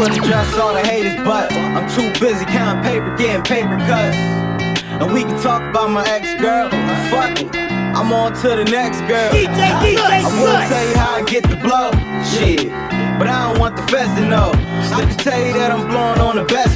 would address all the haters, but I'm too busy counting paper, getting paper cuts. And we can talk about my ex girl. Fuck it. I'm on to the next girl. DJ, DJ, I will tell you how I get the blow. Shit. But I don't want the feds to know. I can tell you that I'm blowing on the best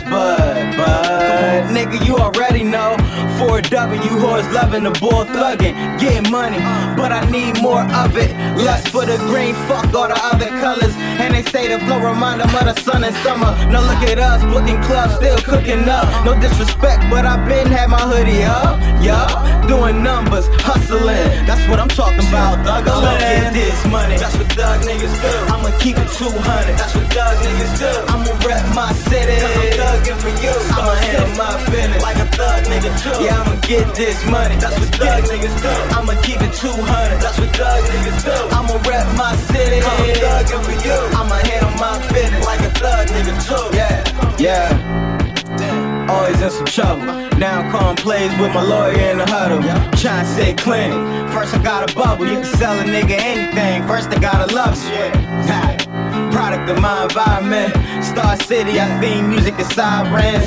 A W, whores loving the bull thugging. Getting money, but I need more of it. Less for the green, fuck all the other colors. And they say the flow remind them of the sun and summer. Now look at us, booking clubs, still cooking up. No disrespect, but I been had my hoodie up. Yup, doing numbers, hustling. That's what I'm talking about, thug. I'ma get this money. That's what thug niggas do. I'ma keep it 200. That's what thug niggas do. I'ma rep my city. Cause I'm thugging for you. I'ma handle my business like a thug nigga too. Yeah, I'ma get this money. That's what thug niggas do. I'ma keep it 200. That's what thug niggas do. I'ma rep my city. I'm thugging for you. I'ma handle my business like a thug nigga too. Yeah, yeah. Always in some trouble. Now I'm calling plays with my lawyer in the huddle. Trying to stay clean. First I gotta bubble. You can sell a nigga anything. First I gotta love you. Product of my environment. Star City, I theme music and sirens.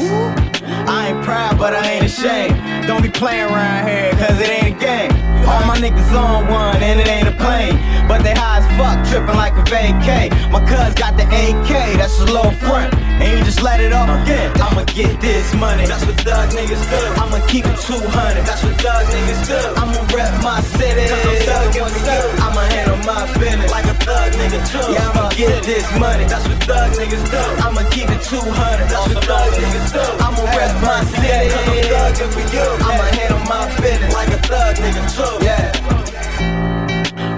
I ain't proud, but I ain't ashamed. Don't be playing around here, cause it ain't a game. All my niggas on one, and it ain't a plane. But they high as fuck, tripping like a vacay. My cuz got the AK, that's a low front. And you just let it off again. I'ma get this money, that's what thug niggas do. I'ma keep it 200, that's what thug niggas do. I'ma rep my city, cause I'm thugging for you. I'ma handle my business like a thug nigga too. Yeah, I'ma get this money, that's what thug niggas do. I'ma keep it 200, that's what thug niggas do. I'ma rest my city, cause I'm thugging for you. I'ma handle my business like a thug nigga too. Yeah.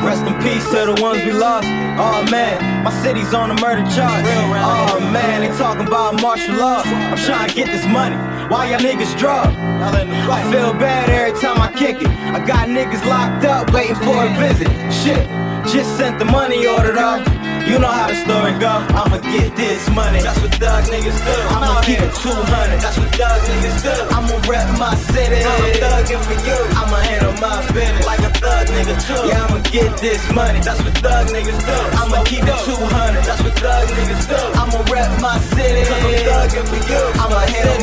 Rest in peace to the ones we lost. Oh man, my city's on a murder charge. Oh man, they talking about martial law. I'm trying to get this money. Why y'all niggas drug? I feel bad every time I kick it. I got niggas locked up waiting for a visit. Shit, just sent the money ordered off. You know how the story go. I'ma get this money. That's what thug niggas do. I'ma keep it 200. That's what thug niggas do. I'ma rep my city. I'm thugging for you. I'ma handle my business like a thug nigga too. Yeah, I'ma get this money. That's what thug niggas do. I'ma keep it 200. That's what thug niggas do. I'ma rep my city. Cause I'm thugging for you. I'ma handle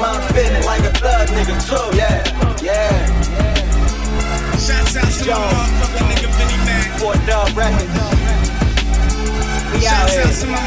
Shouts out to my motherfucking nigga Vinnie Mac. For Dub Records. We out here. to my